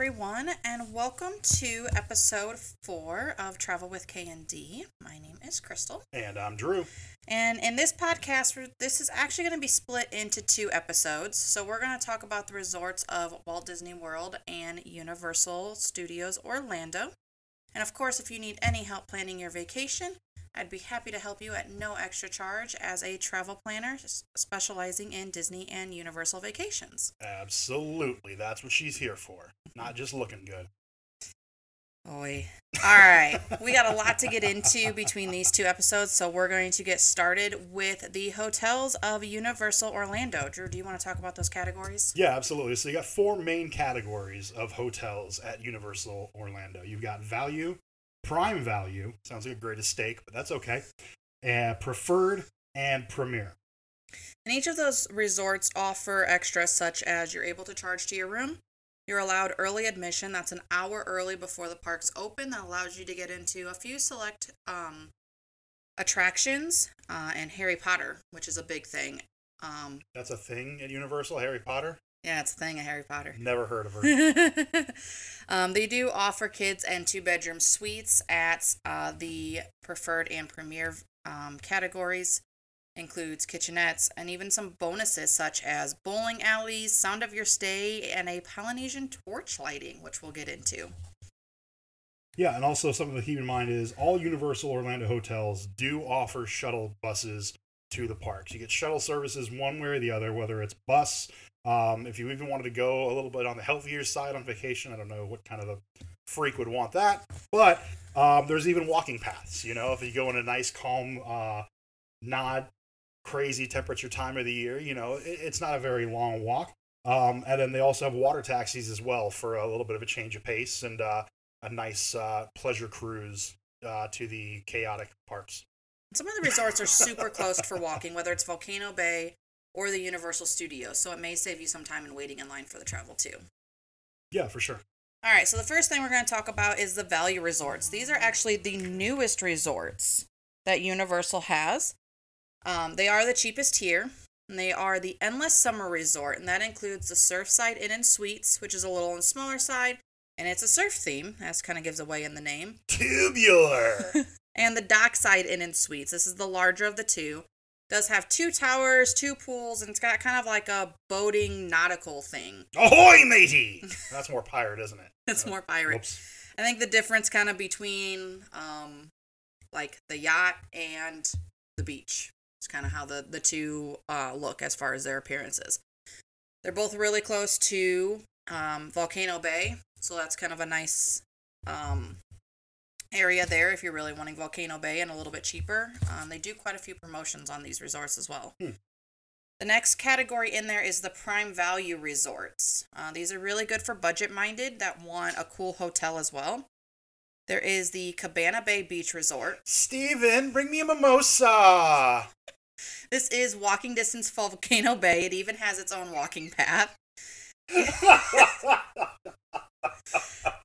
Everyone, and welcome to episode four of Travel with K and D. My name is Crystal, And I'm Drew. and in this podcast, this is actually going to be split into two episodes. So we're going to talk about the resorts of Walt Disney World and Universal Studios Orlando. And of course, if you need any help planning your vacation, I'd be happy to help you at no extra charge as a travel planner specializing in Disney and Universal vacations. Absolutely. That's what she's here for. Not just looking good. Oi. All right. we got a lot to get into between these two episodes, so we're going to get started with the hotels of Universal Orlando. Drew, do you want to talk about those categories? Yeah, absolutely. So you got four main categories of hotels at Universal Orlando. You've got value, prime value, sounds like a great steak, but that's okay. And preferred and premier. And each of those resorts offer extras such as you're able to charge to your room. You're allowed early admission. That's an hour early before the parks open. That allows you to get into a few select um, attractions uh, and Harry Potter, which is a big thing. Um, That's a thing at Universal, Harry Potter. Yeah, it's a thing at Harry Potter. Never heard of her. um, they do offer kids and two bedroom suites at uh, the preferred and premier um, categories. Includes kitchenettes and even some bonuses such as bowling alleys, sound of your stay, and a Polynesian torch lighting, which we'll get into. Yeah, and also something to keep in mind is all Universal Orlando hotels do offer shuttle buses to the parks. You get shuttle services one way or the other, whether it's bus. Um, if you even wanted to go a little bit on the healthier side on vacation, I don't know what kind of a freak would want that, but um, there's even walking paths. You know, if you go in a nice, calm, uh, not crazy temperature time of the year, you know, it, it's not a very long walk. Um, and then they also have water taxis as well for a little bit of a change of pace and uh, a nice uh, pleasure cruise uh, to the chaotic parks. Some of the resorts are super close for walking, whether it's Volcano Bay or the Universal Studios, so it may save you some time in waiting in line for the travel too. Yeah, for sure. All right, so the first thing we're going to talk about is the value resorts. These are actually the newest resorts that Universal has. Um, they are the cheapest here, and they are the Endless Summer Resort, and that includes the Surfside Inn and Suites, which is a little on the smaller side, and it's a surf theme, as kind of gives away in the name, Tubular. and the Dockside Inn and Suites. This is the larger of the two. Does have two towers, two pools, and it's got kind of like a boating nautical thing. Ahoy, matey! That's more pirate, isn't it? It's Uh, more pirate. Whoops. I think the difference kind of between um like the yacht and the beach. It's kind of how the the two uh look as far as their appearances. They're both really close to um Volcano Bay, so that's kind of a nice um area there if you're really wanting Volcano Bay and a little bit cheaper. Um, they do quite a few promotions on these resorts as well. Hmm. The next category in there is the prime value resorts. Uh, these are really good for budget minded that want a cool hotel as well. There is the Cabana Bay Beach Resort. Steven, bring me a mimosa! This is walking distance from Volcano Bay. It even has its own walking path.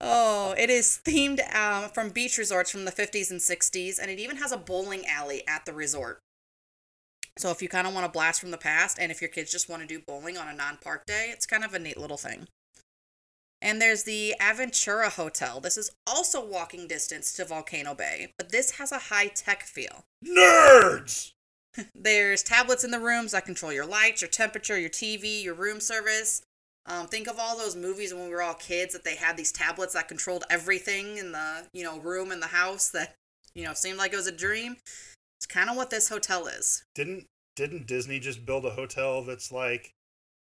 Oh, it is themed um, from beach resorts from the 50s and 60s, and it even has a bowling alley at the resort. So if you kind of want to blast from the past, and if your kids just want to do bowling on a non-park day, it's kind of a neat little thing. And there's the Aventura Hotel. This is also walking distance to Volcano Bay, but this has a high-tech feel. Nerds! There's tablets in the rooms that control your lights, your temperature, your TV, your room service. Um, think of all those movies when we were all kids that they had these tablets that controlled everything in the you know room in the house that you know seemed like it was a dream. It's kind of what this hotel is. Didn't didn't Disney just build a hotel that's like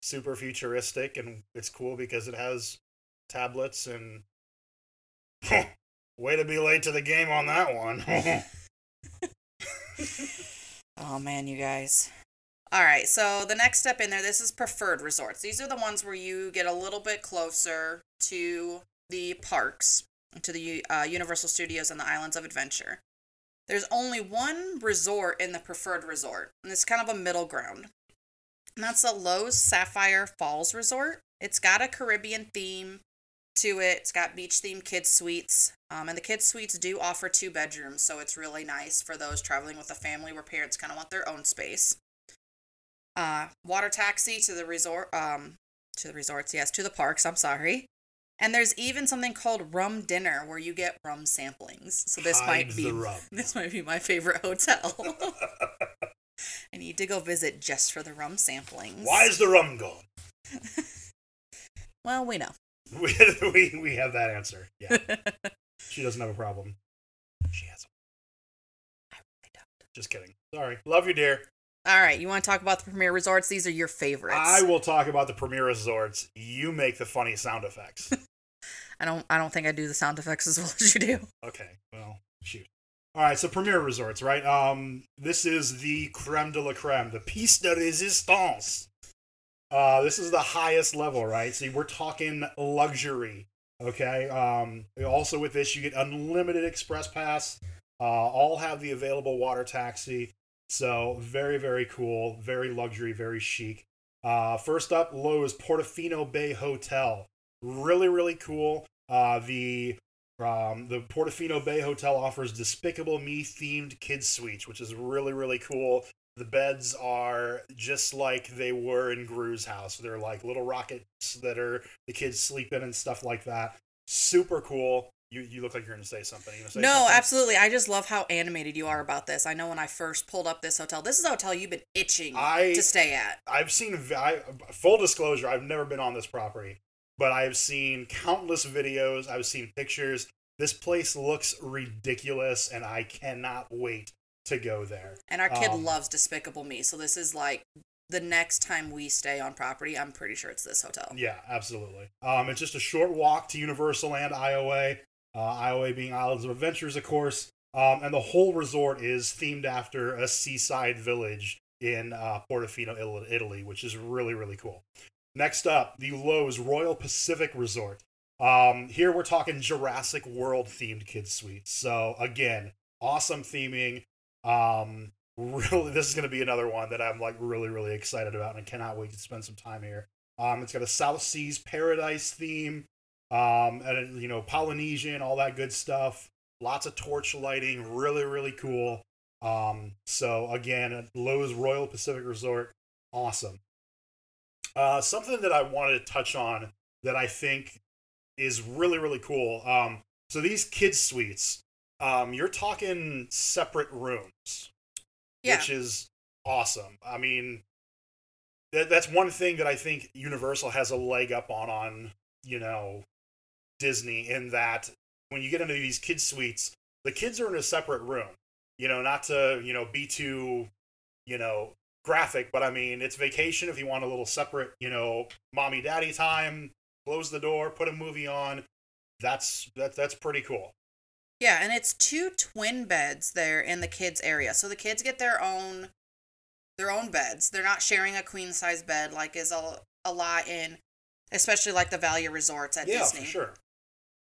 super futuristic and it's cool because it has tablets and way to be late to the game on that one. Oh man, you guys. All right, so the next step in there, this is preferred resorts. These are the ones where you get a little bit closer to the parks, to the uh, Universal Studios and the Islands of Adventure. There's only one resort in the preferred resort, and it's kind of a middle ground. And that's the Loews Sapphire Falls Resort. It's got a Caribbean theme to it. It's got beach themed kids suites. Um, and the kids suites do offer two bedrooms, so it's really nice for those traveling with a family where parents kind of want their own space. Uh, water taxi to the resort, um, to the resorts, yes, to the parks. I'm sorry. And there's even something called rum dinner where you get rum samplings. So this Hide might be this might be my favorite hotel. I need to go visit just for the rum samplings. Why is the rum gone? Well, we know. We, we, we have that answer. Yeah. she doesn't have a problem. She has a Just kidding. Sorry. Love you, dear. All right, you want to talk about the premier resorts? These are your favorites. I will talk about the premier resorts. You make the funny sound effects. I don't. I don't think I do the sound effects as well as you do. okay. Well, shoot. All right, so premier resorts, right? Um, this is the creme de la creme, the piece de resistance. Uh, this is the highest level, right? So we're talking luxury. Okay. Um, also with this, you get unlimited express pass. Uh, all have the available water taxi. So very, very cool, very luxury, very chic. Uh, first up, Loews Portofino Bay Hotel. Really, really cool. Uh, the um, the Portofino Bay Hotel offers Despicable Me themed kids suites, which is really, really cool. The beds are just like they were in Gru's house. They're like little rockets that are the kids sleep in and stuff like that. Super cool. You, you look like you're going to say something. Gonna say No, something? absolutely. I just love how animated you are about this. I know when I first pulled up this hotel, this is a hotel you've been itching I- to stay at. I've seen, I, full disclosure, I've never been on this property, but I've seen countless videos. I've seen pictures. This place looks ridiculous, and I cannot wait to go there. And our kid Um, loves Despicable Me, so this is like the next time we stay on property. I'm pretty sure it's this hotel. Yeah, absolutely. Um, it's just a short walk to Universal and IOA. Uh, IOA being Islands of Adventures, of course. Um, and the whole resort is themed after a seaside village in uh, Portofino, Italy, which is really, really cool. Next up, the Loews Royal Pacific Resort. Um, here we're talking Jurassic World themed kids suites. So again, awesome theming. Um, really, this is going to be another one that I'm like really, really excited about, and I cannot wait to spend some time here. Um, it's got a South Seas Paradise theme, um, and you know Polynesian, all that good stuff. Lots of torch lighting, really, really cool. Um, so again, Loews Royal Pacific Resort, awesome. Uh, something that I wanted to touch on that I think is really, really cool. Um, so these kids suites, um, you're talking separate rooms Yeah. which is awesome. I mean, that, that's one thing that I think Universal has a leg up on on you know Disney in that when you get into these kids suites, the kids are in a separate room. You know, not to you know be too you know graphic, but I mean it's vacation if you want a little separate you know mommy daddy time. Close the door, put a movie on. That's that, that's pretty cool. Yeah, and it's two twin beds there in the kids area. So the kids get their own their own beds. They're not sharing a queen size bed like is a, a lot in especially like the value resorts at yeah, Disney. for sure.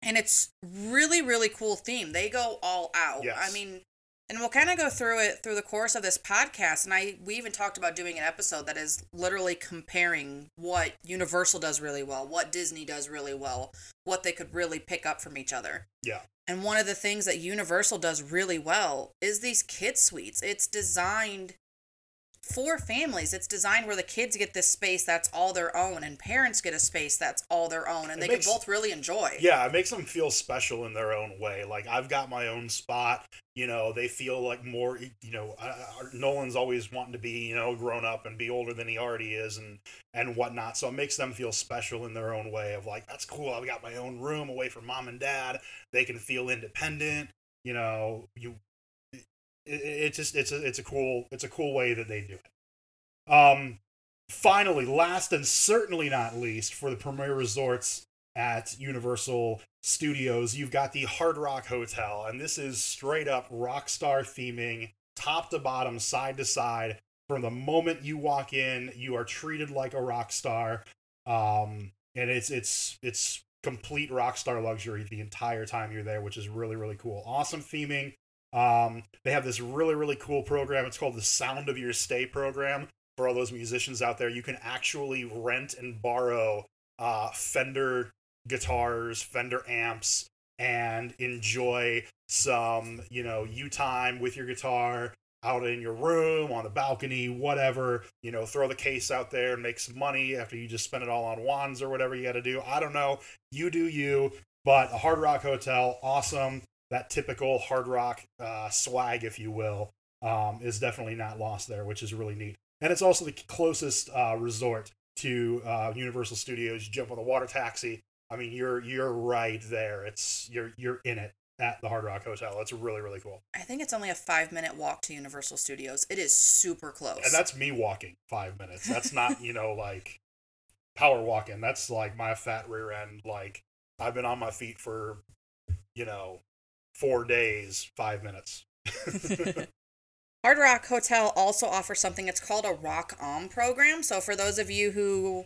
And it's really really cool theme. They go all out. Yes. I mean, and we'll kind of go through it through the course of this podcast and I we even talked about doing an episode that is literally comparing what Universal does really well, what Disney does really well, what they could really pick up from each other. Yeah. And one of the things that Universal does really well is these kid suites. It's designed for families. It's designed where the kids get this space that's all their own and parents get a space that's all their own and It they makes- can both really enjoy. Yeah, it makes them feel special in their own way. Like I've got my own spot. You know, they feel like more. You know, uh, Nolan's always wanting to be you know grown up and be older than he already is, and and whatnot. So it makes them feel special in their own way. Of like, that's cool. I've got my own room away from mom and dad. They can feel independent. You know, you. It, it just it's a it's a cool it's a cool way that they do it. Um, finally, last and certainly not least, for the premier resorts at Universal Studios, you've got the Hard Rock Hotel, and this is straight up rock star theming, top to bottom, side to side. From the moment you walk in, you are treated like a rock star, um, and it's it's it's complete rock star luxury the entire time you're there, which is really really cool. Awesome theming. Um, they have this really really cool program. It's called the Sound of Your Stay program. For all those musicians out there, you can actually rent and borrow uh, Fender guitars, Fender amps, and enjoy some, you know, you time with your guitar. out in your room, on the balcony, whatever. You know, throw the case out there and make some money after you just spend it all on wands or whatever you got to do. I don't know. You do you. But a Hard Rock Hotel, awesome. That typical Hard Rock uh, swag, if you will, um, is definitely not lost there, which is really neat. And it's also the closest uh, resort to uh, Universal Studios. You jump on the water taxi. I mean, you're you're right there. It's you're you're in it at the Hard Rock Hotel. It's really really cool. I think it's only a five minute walk to Universal Studios. It is super close. And that's me walking five minutes. That's not you know like power walking. That's like my fat rear end. Like I've been on my feet for you know four days, five minutes. Hard Rock Hotel also offers something it's called a Rock On program. So for those of you who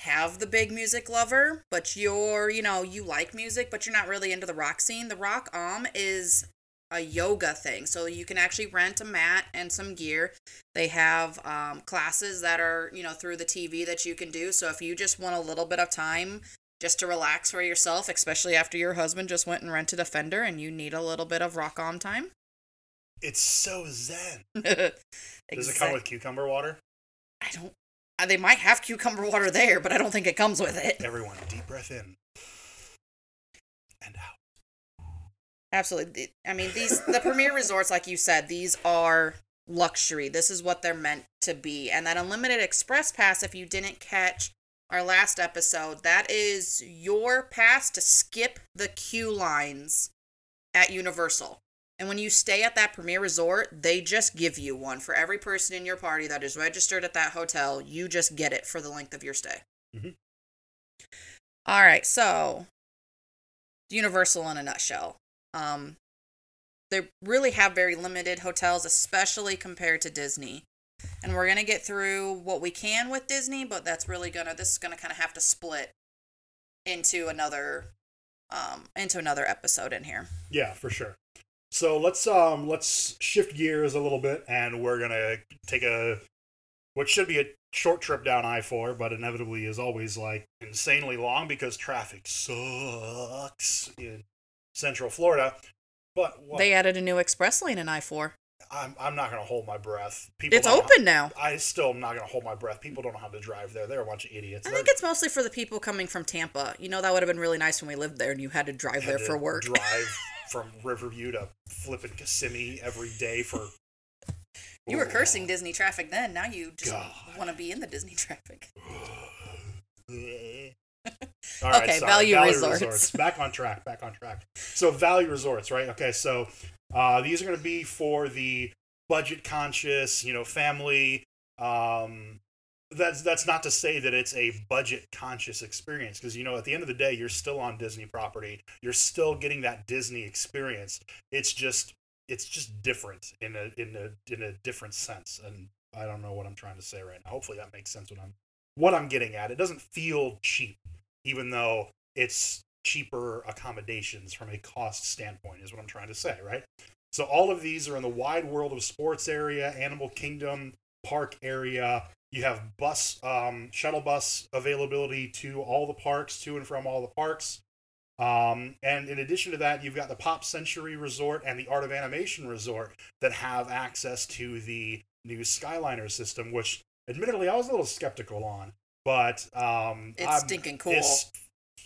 have the big music lover, but you're, you know, you like music, but you're not really into the rock scene, the Rock On is a yoga thing. So you can actually rent a mat and some gear. They have um, classes that are, you know, through the TV that you can do. So if you just want a little bit of time just to relax for yourself, especially after your husband just went and rented a Fender and you need a little bit of rock on time, it's so zen. exactly. Does it come with cucumber water? I don't. uh, They might have cucumber water there, but I don't think it comes with it. Everyone, deep breath in and out. Absolutely. I mean, these the premier resorts, like you said, these are luxury. This is what they're meant to be. And that unlimited express pass, if you didn't catch our last episode, that is your pass to skip the queue lines at Universal. And when you stay at that premier resort, they just give you one for every person in your party that is registered at that hotel. You just get it for the length of your stay. Mhm. All right, so Universal in a nutshell. Um, they really have very limited hotels, especially compared to Disney. And we're gonna get through what we can with Disney, but that's really gonna this is gonna kind of have to split into another um into another episode in here. Yeah, for sure. So let's um let's shift gears a little bit, and we're gonna take a what should be a short trip down I four, but inevitably is always like insanely long because traffic sucks in Central Florida. But what, They added a new express lane in I four. I'm I'm not gonna hold my breath. People It's know- open now. I still am not gonna hold my breath. People don't know how to drive there. They're a bunch of idiots. I They're- think it's mostly for the people coming from Tampa. You know that would have been really nice when we lived there and you had to drive had there to for work. Drive from Riverview to flipping Kissimmee every day for. You were cursing Disney traffic then. Now you just want to be in the Disney traffic. All right, Okay, sorry. Value Resorts. Back on track. Back on track. So value resorts, right? Okay, so uh, these are going to be for the budget conscious, you know, family. Um, that's that's not to say that it's a budget conscious experience because you know at the end of the day you're still on Disney property. You're still getting that Disney experience. It's just it's just different in a in a in a different sense and I don't know what I'm trying to say right now. Hopefully that makes sense what I'm what I'm getting at. It doesn't feel cheap even though it's cheaper accommodations from a cost standpoint is what I'm trying to say, right? So all of these are in the wide world of sports area, Animal Kingdom park area. You have bus um, shuttle bus availability to all the parks, to and from all the parks. Um, and in addition to that, you've got the Pop Century Resort and the Art of Animation Resort that have access to the new Skyliner system, which admittedly I was a little skeptical on, but um, It's I'm- stinking cool. It's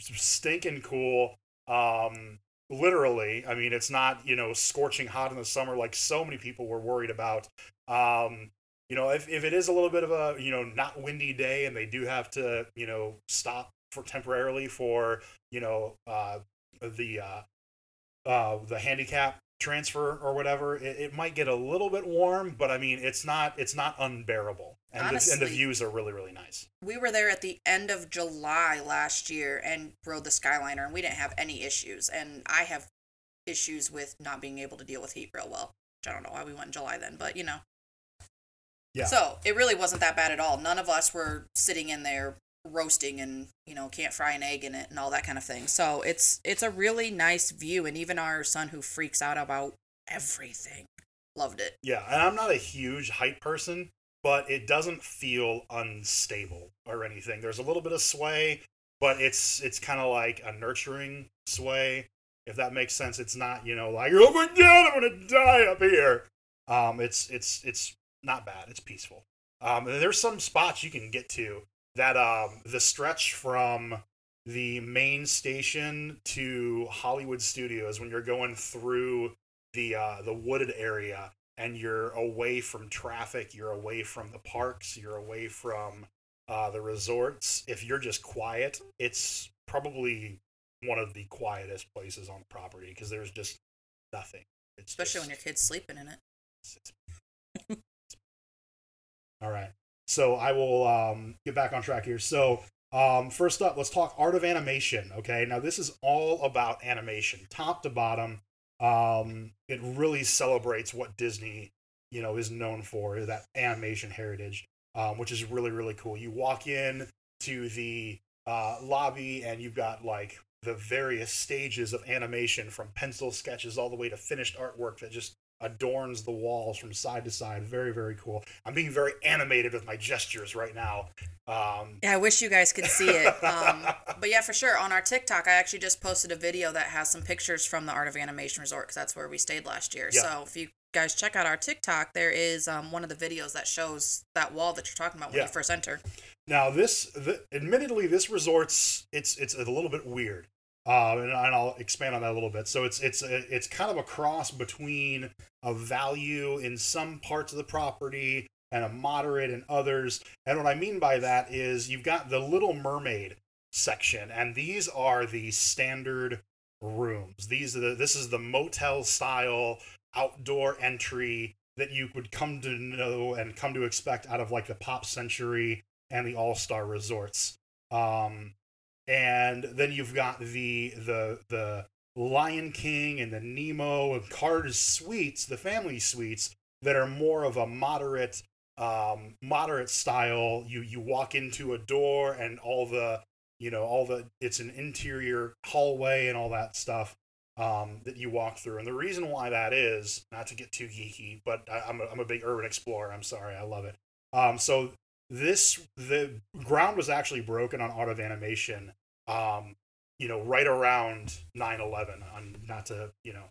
stinking cool. Um, literally, I mean, it's not you know scorching hot in the summer like so many people were worried about. Um, you know, if, if it is a little bit of a you know not windy day and they do have to you know stop for temporarily for you know uh, the uh, uh, the handicap transfer or whatever, it, it might get a little bit warm, but I mean, it's not it's not unbearable, and the, and the views are really really nice. we were there at the end of July last year and rode the Skyliner, and we didn't have any issues. And I have issues with not being able to deal with heat real well. Which I don't know why we went in July then, but you know. Yeah. So it really wasn't that bad at all. None of us were sitting in there roasting and you know can't fry an egg in it and all that kind of thing. So it's it's a really nice view, and even our son who freaks out about everything loved it. Yeah, and I'm not a huge height person, but it doesn't feel unstable or anything. There's a little bit of sway, but it's it's kind of like a nurturing sway, if that makes sense. It's not, you know, like, oh my god, I'm gonna die up here. Um, it's it's it's not bad. It's peaceful. Um, there's some spots you can get to that um, the stretch from the main station to Hollywood Studios when you're going through the uh, the wooded area and you're away from traffic, you're away from the parks, you're away from uh, the resorts. If you're just quiet, it's probably one of the quietest places on the property because there's just nothing. It's Especially just, when your kid's sleeping in it. it's- all right. So I will um, get back on track here. So um, first up, let's talk art of animation. Okay, now this is all about animation, top to bottom. Um, it really celebrates what Disney, you know, is known for that animation heritage, um, which is really really cool. You walk in to the uh, lobby and you've got like the various stages of animation from pencil sketches all the way to finished artwork that just adorns the walls from side to side. Very, very cool. I'm being very animated with my gestures right now. Um, Yeah, I wish you guys could see it. Um, but yeah, for sure. On our TikTok, I actually just posted a video that has some pictures from the Art of Animation Resort because that's where we stayed last year. Yeah. So if you guys check out our TikTok, there is um, one of the videos that shows that wall that you're talking about when Yeah. you first enter. now, this, the, admittedly, this resort's it's it's a little bit weird. Um, and, and I'll expand on that a little bit. So it's it's it's kind of a cross between a value in some parts of the property and a moderate in others. And what I mean by that is you've got the Little Mermaid section, and these are the standard rooms. These are the this is the motel style outdoor entry that you would come to know and come to expect out of like the Pop Century and the All Star resorts. Um, and then you've got the the the Lion King and the Nemo and Cars suites, the family suites that are more of a moderate um moderate style. You you walk into a door and all the you know all the it's an interior hallway and all that stuff um, that you walk through. And the reason why that is, not to get too geeky, but I, I'm, a, I'm a big urban explorer. I'm sorry, I love it. Um, so this the ground was actually broken on art of animation um, you know right around 9-11 on not to you know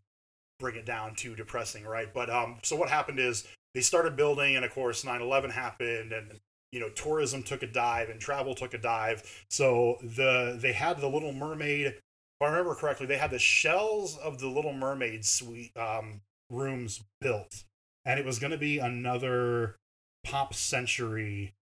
bring it down too depressing right? But um so what happened is they started building and of course 9-11 happened and you know tourism took a dive and travel took a dive. So the they had the little mermaid if i remember correctly they had the shells of the little mermaid suite um, rooms built. And it was going to be another pop century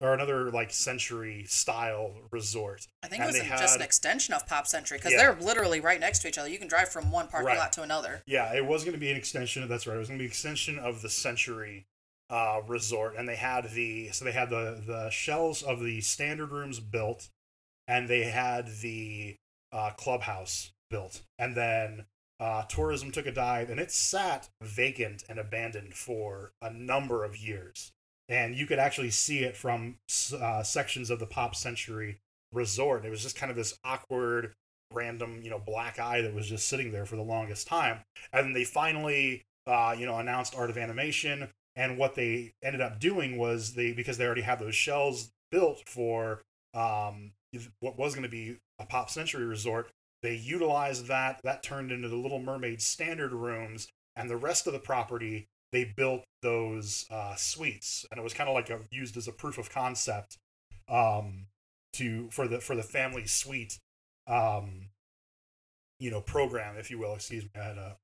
or another like century style resort I think it was they just an extension of Pop Century because Yeah. they're literally right next to each other. You can drive from one parking Right. lot to another. Yeah, it was going to be an extension. That's right. It was going to be an extension of the Century uh, Resort, and they had the so they had the the shells of the standard rooms built, and they had the uh, clubhouse built, and then uh, tourism took a dive, and it sat vacant and abandoned for a number of years, and you could actually see it from uh, sections of the Pop Century Resort. It was just kind of this awkward random, you know, black eye that was just sitting there for the longest time. And then they finally, uh, you know, announced Art of Animation. And what they ended up doing was they, because they already had those shells built for um, what was going to be a Pop Century resort, they utilized that. That turned into the Little Mermaid standard rooms, and the rest of the property they built those uh, suites, and it was kind of like a, used as a proof of concept um, to for the for the family suite um, you know, program, if you will. Excuse me, I had a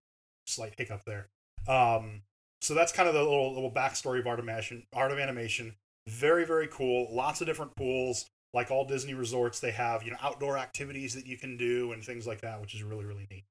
slight hiccup there. Um, so that's kind of the little little backstory of art of animation. Art of animation, very very cool. Lots of different pools. Like all Disney resorts, they have you know outdoor activities that you can do and things like that, which is really really neat.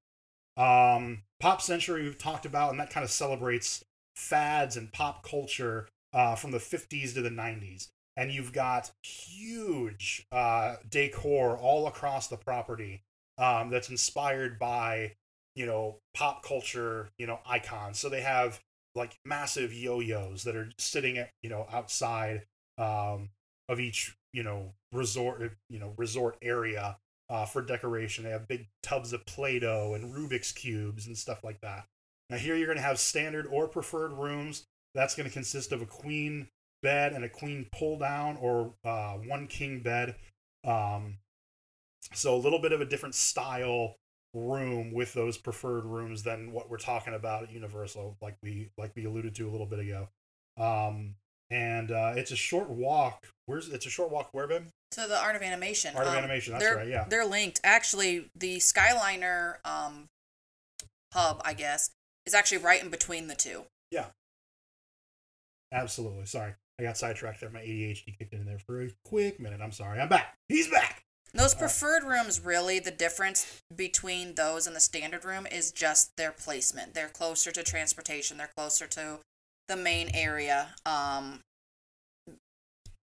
Um, Pop Century we've talked about, and that kind of celebrates fads and pop culture uh, from the 50s to the 90s. And you've got huge uh, decor all across the property um, that's inspired by you know pop culture you know icons. So they have like massive yo-yos that are sitting at you know outside um, of each you know resort you know resort area uh, for decoration. They have big tubs of Play-Doh and Rubik's cubes and stuff like that. Now here you're going to have standard or preferred rooms. That's going to consist of a queen bed and a queen pull down or uh, one king bed. Um, so a little bit of a different style room with those preferred rooms than what we're talking about at Universal, like we like we alluded to a little bit ago. Um, and uh, it's a short walk. Where's it's a short walk? Where, Ben? To the Art of Animation. Art of Um, Animation. That's right. Yeah. They're linked. Actually, the Skyliner um, hub, I guess, is actually right in between the two. Yeah. Absolutely. Sorry, I got sidetracked there. My ADHD kicked in there for a quick minute. I'm sorry. I'm back. He's back. Those All right. preferred rooms, really, the difference between those and the standard room is just their placement. They're closer to transportation. They're closer to the main area. Um,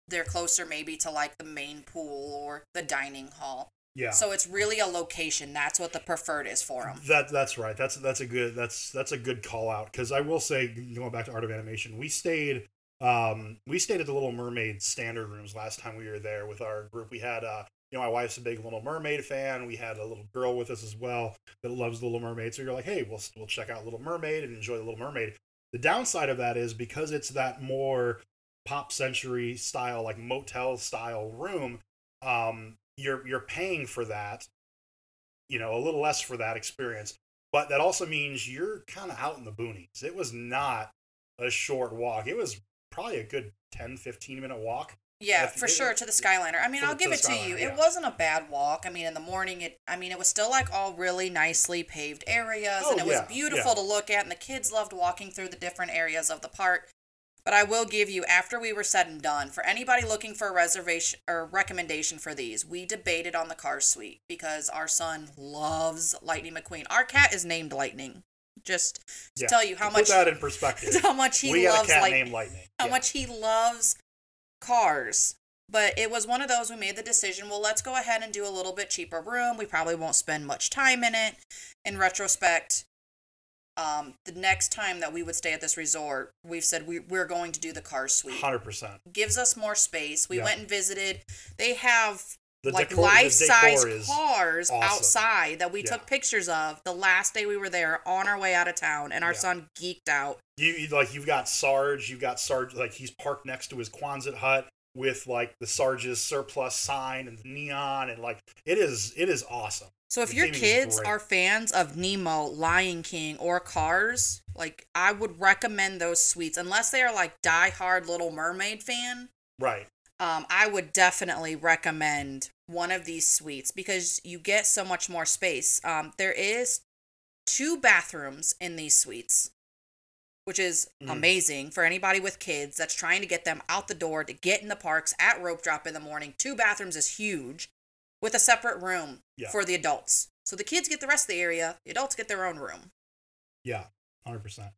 they're closer maybe to like the main pool or the dining hall. Yeah. So it's really a location. That's what the preferred is for them. That that's right. That's that's a good that's that's a good call out because I will say going back to Art of Animation, we stayed um we stayed at the Little Mermaid standard rooms last time we were there with our group. We had uh you know my wife's a big Little Mermaid fan. We had a little girl with us as well that loves the Little Mermaid. So you're like, hey, we'll we'll check out Little Mermaid and enjoy the Little Mermaid. The downside of that is because it's that more pop century style like motel style room um you're you're paying for that you know a little less for that experience but that also means you're kind of out in the boonies it was not a short walk it was probably a good 10 15 minute walk Yeah, for it- sure to the Skyliner. I mean, I'll give it to you. Skyliner, It wasn't a bad walk. I mean, in the morning, it. I mean, it was still like all really nicely paved areas, Oh, and it yeah, was beautiful to look at, and the kids loved walking through the different areas of the park. But I will give you, after we were said and done, for anybody looking for a reservation or recommendation for these, we debated on the Cars Suite because our son loves Lightning McQueen. Our cat is named Lightning. Just to Yeah. tell you how To much put that in perspective how much he we loves Lightning named lightning how Yeah. much he loves cars. But it was one of those we made the decision, well, let's go ahead and do a little bit cheaper room. We probably won't spend much time in it. In retrospect, um, the next time that we would stay at this resort, we've said we, we're going to do the car suite. 100% Gives us more space. We Yeah. went and visited. They have the like decor, life size cars awesome. outside that we Yeah. took pictures of the last day we were there on our way out of town, and our Yeah. son geeked out. you, you like you've got Sarge, you've got Sarge like he's parked next to his Quonset hut with like the Sarge's surplus sign and the neon and like it is it is awesome. So if The your kids are fans of Nemo, Lion King, or Cars, like I would recommend those suites. Unless they are like die-hard Little Mermaid fan, Right. um, I would definitely recommend one of these suites because you get so much more space. Um, there is two bathrooms in these suites, which is Mm. amazing for anybody with kids that's trying to get them out the door to get in the parks at rope drop in the morning. Two bathrooms is huge, with a separate room Yeah. for the adults. So the kids get the rest of the area, the adults get their own room. Yeah, hundred percent.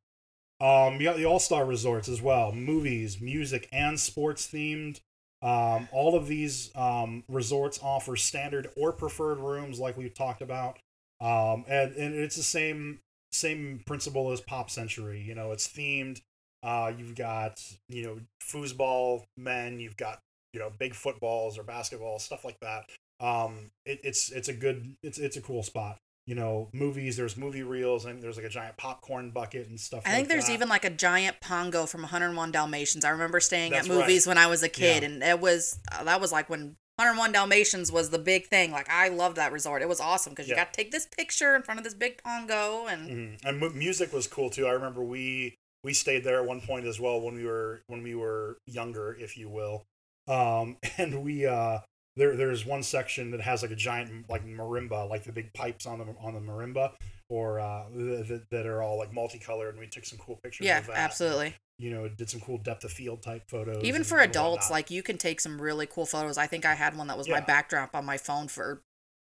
Um, you got the All Star Resorts as well. Movies, music, and sports themed. Um, all of these um, resorts offer standard or preferred rooms, like we've talked about. Um, and and it's the same same principle as Pop Century. You know, it's themed. Uh, you've got you know foosball men. You've got you know big footballs or basketball stuff like that. Um, it, it's it's a good it's it's a cool spot you know, movies. There's movie reels, and there's like a giant popcorn bucket and stuff. I think like there's that. even like a giant pongo from 101 Dalmatians. I remember staying That's at movies right. when I was a kid, Yeah. and it was uh, that was like when 101 Dalmatians was the big thing. Like I loved that resort. It was awesome because you Yeah. got to take this picture in front of this big pongo, and Mhm. and mu- music was cool too. I remember we we stayed there at one point as well when we were when we were younger, if you will. Um, and we uh there there's one section that has like a giant like marimba, like the big pipes on the on the marimba, or uh th- th- that are all like multicolored, and we took some cool pictures. yeah, of that. absolutely. You know, did some cool depth of field type photos. Even for adults, like you can take some really cool photos. I think I had one that was my backdrop on my phone for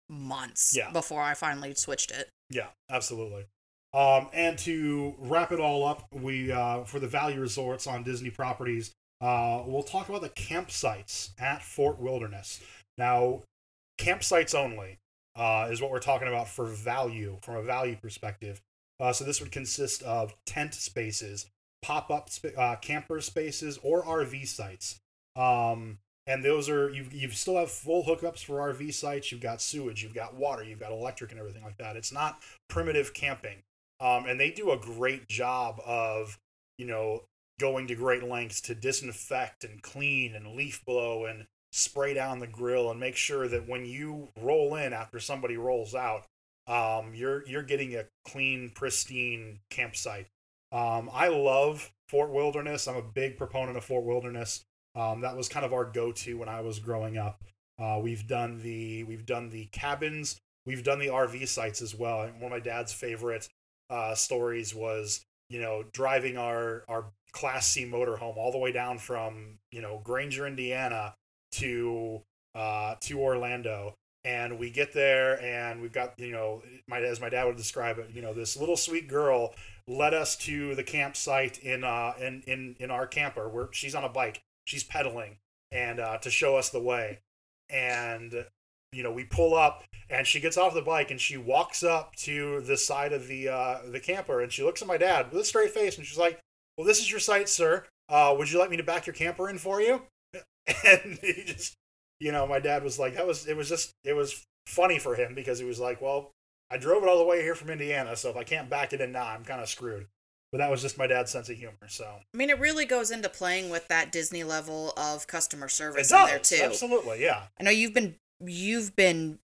months Yeah. before I finally switched it. Yeah, absolutely. Um, and to wrap it all up, we uh, for the value resorts on Disney properties, uh, we'll talk about the campsites at Fort Wilderness. Now, campsites only uh, is what we're talking about for value from a value perspective. Uh, so this would consist of tent spaces, pop-up sp- uh, camper spaces, or RV sites. Um, and those are you you still have full hookups for RV sites. You've got sewage, you've got water, you've got electric, and everything like that. It's not primitive camping, um, and they do a great job of you know going to great lengths to disinfect and clean and leaf blow and spray down the grill and make sure that when you roll in after somebody rolls out um, you're you're getting a clean, pristine campsite. Um, I love Fort Wilderness. I'm a big proponent of Fort Wilderness. Um, that was kind of our go-to when I was growing up. Uh, we've done the we've done the cabins. We've done the RV sites as well. And one of my dad's favorite uh, stories was you know driving our our Class C motorhome all the way down from you know Granger, Indiana, to uh, to Orlando. And we get there, and we've got you know, my as my dad would describe it, you know, this little sweet girl led us to the campsite in uh in in in our camper where she's on a bike, she's pedaling, and uh, to show us the way. And you know, we pull up, and she gets off the bike, and she walks up to the side of the uh, the camper, and she looks at my dad with a straight face, and she's like, "Well, this is your site, sir. Uh, would you like me to back your camper in for you?" And he just you know, my dad was like, that was, it was just, it was funny for him because he was like, well, I drove it all the way here from Indiana, so if I can't back it in now, I'm kind of screwed. But that was just my dad's sense of humor. So I mean, it really goes into playing with that Disney level of customer it service does, in there too. absolutely, yeah. I know you've been you've been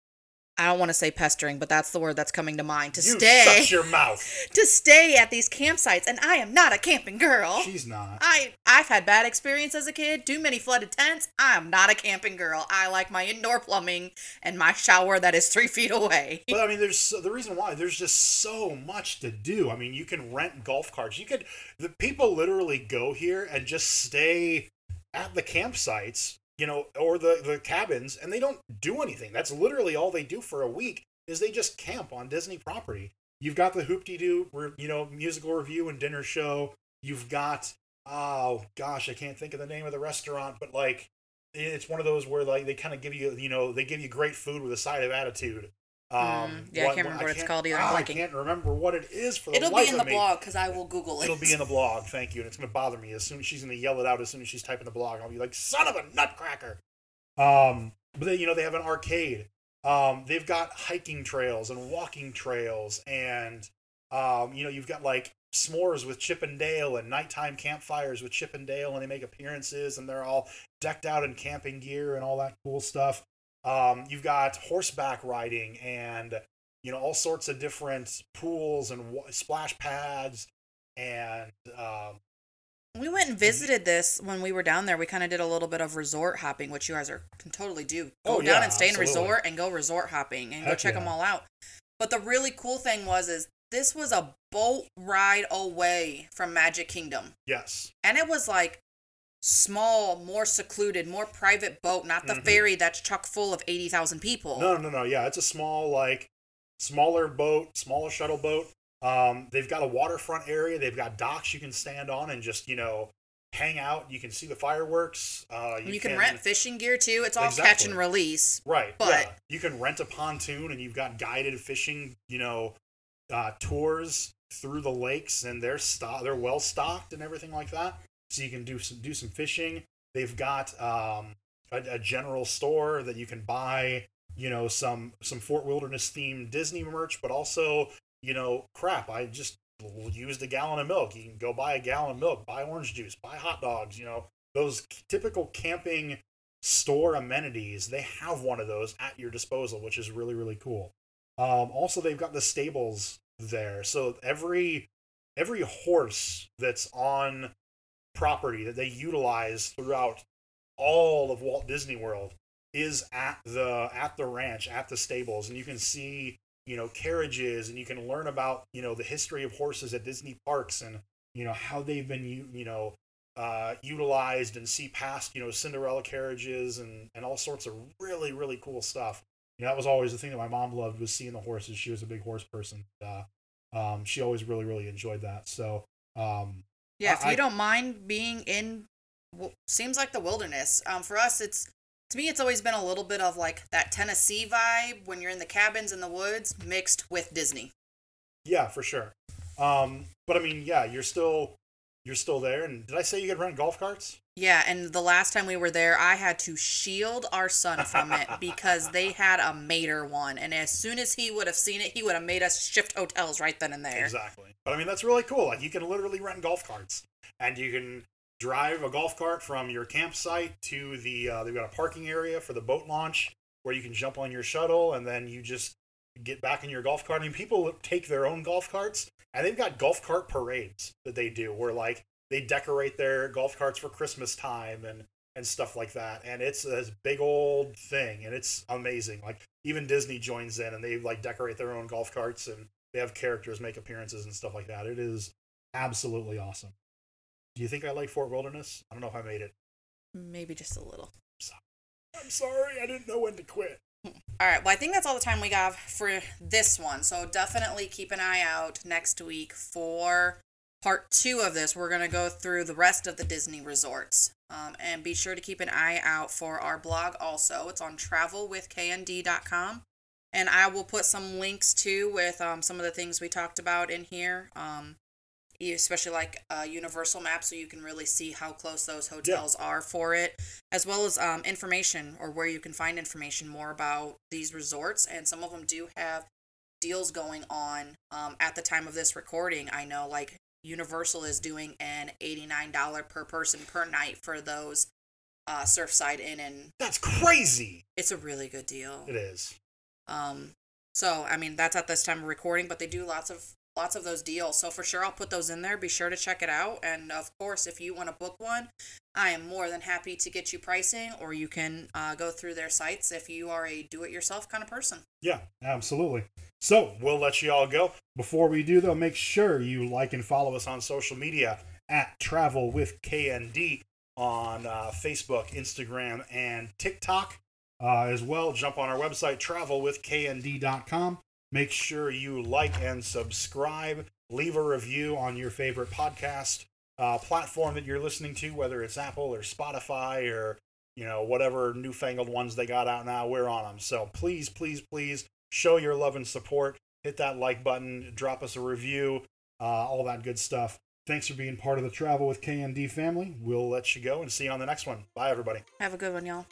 I don't want to say pestering, but that's the word that's coming to mind to you stay shut your mouth. to stay at these campsites and I am not a camping girl. She's not. I I've had bad experience as a kid, too many flooded tents. I am not a camping girl. I like my indoor plumbing and my shower that is 3 feet away. But I mean, there's the reason why there's just so much to do. I mean, you can rent golf carts. You could the people literally go here and just stay at the campsites, you know, or the the cabins, and they don't do anything. That's literally all they do for a week is they just camp on Disney property. You've got the Hoop Doo, you know, musical revue and dinner show. You've got oh gosh, I can't think of the name of the restaurant, but like it's one of those where like they kind of give you you know they give you great food with a side of attitude. Um, Mm, yeah, I can't remember what it's called either. Ah, I can't remember what it is for the It'll be in the me. blog because I will Google it. It'll be in the blog. Thank you. And it's going to bother me as soon as she's going to yell it out as soon as she's typing the blog. I'll be like, son of a nutcracker. Um, but then, you know, they have an arcade. Um, they've got hiking trails and walking trails. And, um, you know, you've got like s'mores with Chip and Dale and nighttime campfires with Chip and Dale. And they make appearances and they're all decked out in camping gear and all that cool stuff. Um, you've got horseback riding and, you know, all sorts of different pools and wa- splash pads and um, We went and visited this when we were down there. We kind of did a little bit of resort hopping, which you guys are can totally do. Go Oh, down yeah, and stay in a resort and go resort hopping and go check yeah. them all out. But the really cool thing was is this was a boat ride away from Magic Kingdom, yes, and it was like small, more secluded, more private boat, not the Mhm. ferry that's chock full of eighty thousand people. no, no, no, yeah, it's a small like smaller boat, smaller shuttle boat. Um, they've got a waterfront area. They've got docks you can stand on and just you know hang out. You can see the fireworks. Uh, you, can, rent fishing gear too. It's all catch and release. Right. But- yeah. You can rent a pontoon and you've got guided fishing, you know, uh, tours through the lakes and they're stock they're well stocked and everything like that. So you can do some do some fishing. They've got um, a, a general store that you can buy, you know, some some Fort Wilderness themed Disney merch, but also, you know, crap, I just used a gallon of milk. You can go buy a gallon of milk, buy orange juice, buy hot dogs, you know, those typical camping store amenities, they have one of those at your disposal, which is really really cool. Um, also, they've got the stables there, so every every horse that's on property that they utilize throughout all of Walt Disney World is at the at the ranch at the stables, and you can see you know carriages, and you can learn about you know the history of horses at Disney parks, and you know how they've been you know uh, utilized and see past you know Cinderella carriages and and all sorts of really really cool stuff. You know, that was always the thing that my mom loved was seeing the horses. She was a big horse person. Uh, um, she always really really enjoyed that. So um, Yeah, if I- you don't mind being in, well, seems like the wilderness. Um, for us, it's to me, it's always been a little bit of like that Tennessee vibe when you're in the cabins in the woods, mixed with Disney. yeah, for sure. Um, but I mean, yeah, you're still you're still there. And did I say you could rent golf carts? Yeah, and the last time we were there, I had to shield our son from it because they had a Mater one, and as soon as he would have seen it, he would have made us shift hotels right then and there. Exactly. But I mean, that's really cool. Like you can literally rent golf carts, and you can drive a golf cart from your campsite to the. Uh, they've got a parking area for the boat launch where you can jump on your shuttle, and then you just get back in your golf cart. I mean, people take their own golf carts and they've got golf cart parades that they do where like they decorate their golf carts for Christmas time and and stuff like that. And it's this big old thing and it's amazing. Like even Disney joins in and they like decorate their own golf carts and they have characters make appearances and stuff like that. It is absolutely awesome. Do you think I like Fort Wilderness? I don't know if I made it. Maybe just a little. I'm sorry, I didn't know when to quit. All right. Well, I think that's all the time we got for this one. So definitely keep an eye out next week for part two of this. We're going to go through the rest of the Disney resorts. Um, and be sure to keep an eye out for our blog also. It's on travelwithknd.com. And I will put some links too with um, some of the things we talked about in here. Um, especially like a universal map so you can really see how close those hotels yeah. are for it as well as um, information or where you can find information more about these resorts and some of them do have deals going on um, at the time of this recording. I know like universal is doing an $89 per person per night for those uh, surfside inn and that's crazy! It's a really good deal. It is. Um so i mean that's at this time of recording but they do lots of lots of those deals. So for sure, I'll put those in there. Be sure to check it out. And of course, if you want to book one, I am more than happy to get you pricing, or you can uh, go through their sites if you are a do-it-yourself kind of person. Yeah, absolutely. So we'll let you all go. Before we do, though, make sure you like and follow us on social media at Travel with KND on uh, Facebook, Instagram, and TikTok. Uh, as well, jump on our website, travelwithknd.com. Make sure you like and subscribe. Leave a review on your favorite podcast uh, platform that you're listening to, whether it's Apple or Spotify or you know whatever newfangled ones they got out now. We're on them. So please, please, please show your love and support. Hit that like button. Drop us a review. Uh, all that good stuff. Thanks for being part of the Travel with KND family. We'll let you go and see you on the next one. Bye, everybody. Have a good one, y'all.